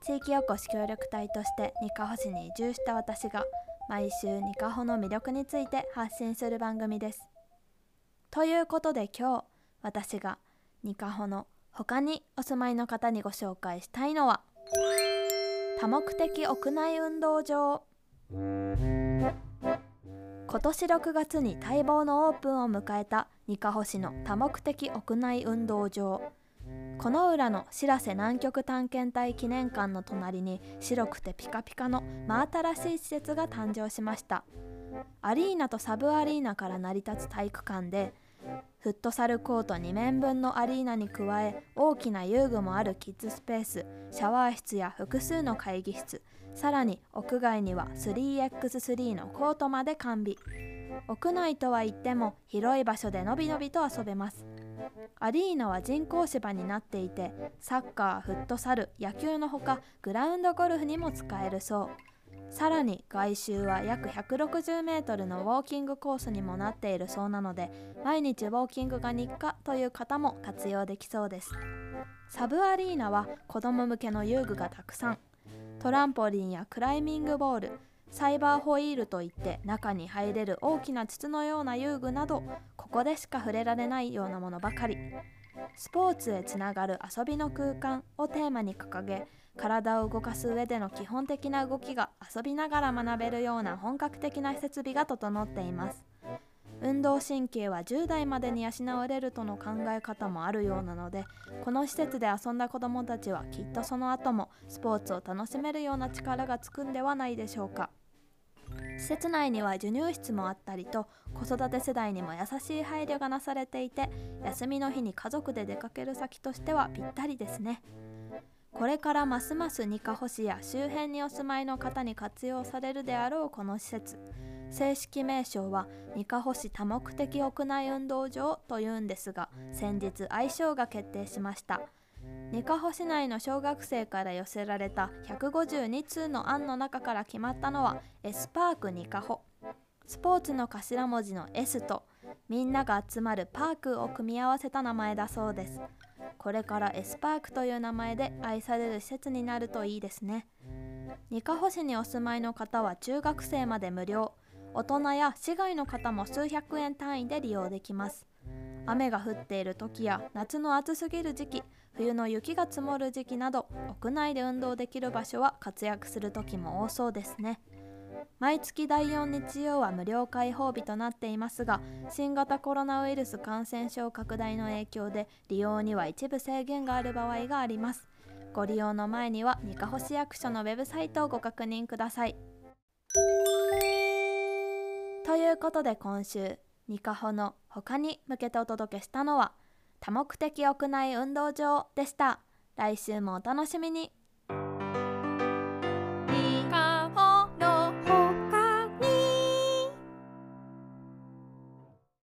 地域おこし協力隊としてにかほ市に移住した私が毎週にかほの魅力について発信する番組です。ということで今日私がにかほの他にお住まいの方にご紹介したいのは多目的屋内運動場。今年6月に待望のオープンを迎えたにかほ市の多目的屋内運動場。この裏のしらせ南極探検隊記念館の隣に白くてピカピカの真新しい施設が誕生しました。アリーナとサブアリーナから成り立つ体育館でフットサルコート2面分のアリーナに加え大きな遊具もあるキッズスペースシャワー室や複数の会議室さらに屋外には 3x3 のコートまで完備。屋内とは言っても広い場所でのびのびと遊べます。アリーナは人工芝になっていてサッカーフットサル野球のほかグラウンドゴルフにも使えるそう。さらに外周は約160メートルのウォーキングコースにもなっているそうなので毎日ウォーキングが日課という方も活用できそうです。サブアリーナは子供向けの遊具がたくさん。トランポリンやクライミングボールサイバーホイールといって中に入れる大きな筒のような遊具などここでしか触れられないようなものばかり。スポーツへつながる遊びの空間をテーマに掲げ体を動かす上での基本的な動きが遊びながら学べるような本格的な設備が整っています。運動神経は10代までに養われるとの考え方もあるようなのでこの施設で遊んだ子どもたちはきっとその後もスポーツを楽しめるような力がつくんではないでしょうか。施設内には授乳室もあったりと子育て世代にも優しい配慮がなされていて休みの日に家族で出かける先としてはぴったりですね。これからますますにかほ市や周辺にお住まいの方に活用されるであろうこの施設。正式名称はにかほ市多目的屋内運動場というんですが先日愛称が決定しました。にかほ市内の小学生から寄せられた152通の案の中から決まったのは S パークにかほスポーツの頭文字の S とみんなが集まるパークを組み合わせた名前だそうです。これから S パークという名前で愛される施設になるといいですね。にかほ市にお住まいの方は中学生まで無料。大人や市外の方も数百円単位で利用できます。雨が降っている時や夏の暑すぎる時期冬の雪が積もる時期など屋内で運動できる場所は活躍する時も多そうですね。毎月第4日曜は無料開放日となっていますが新型コロナウイルス感染症拡大の影響で利用には一部制限がある場合があります。ご利用の前にはにかほ市役所のウェブサイトをご確認ください。ということで今週にかほの他に向けてお届けしたのは多目的屋内運動場でした。来週もお楽しみに。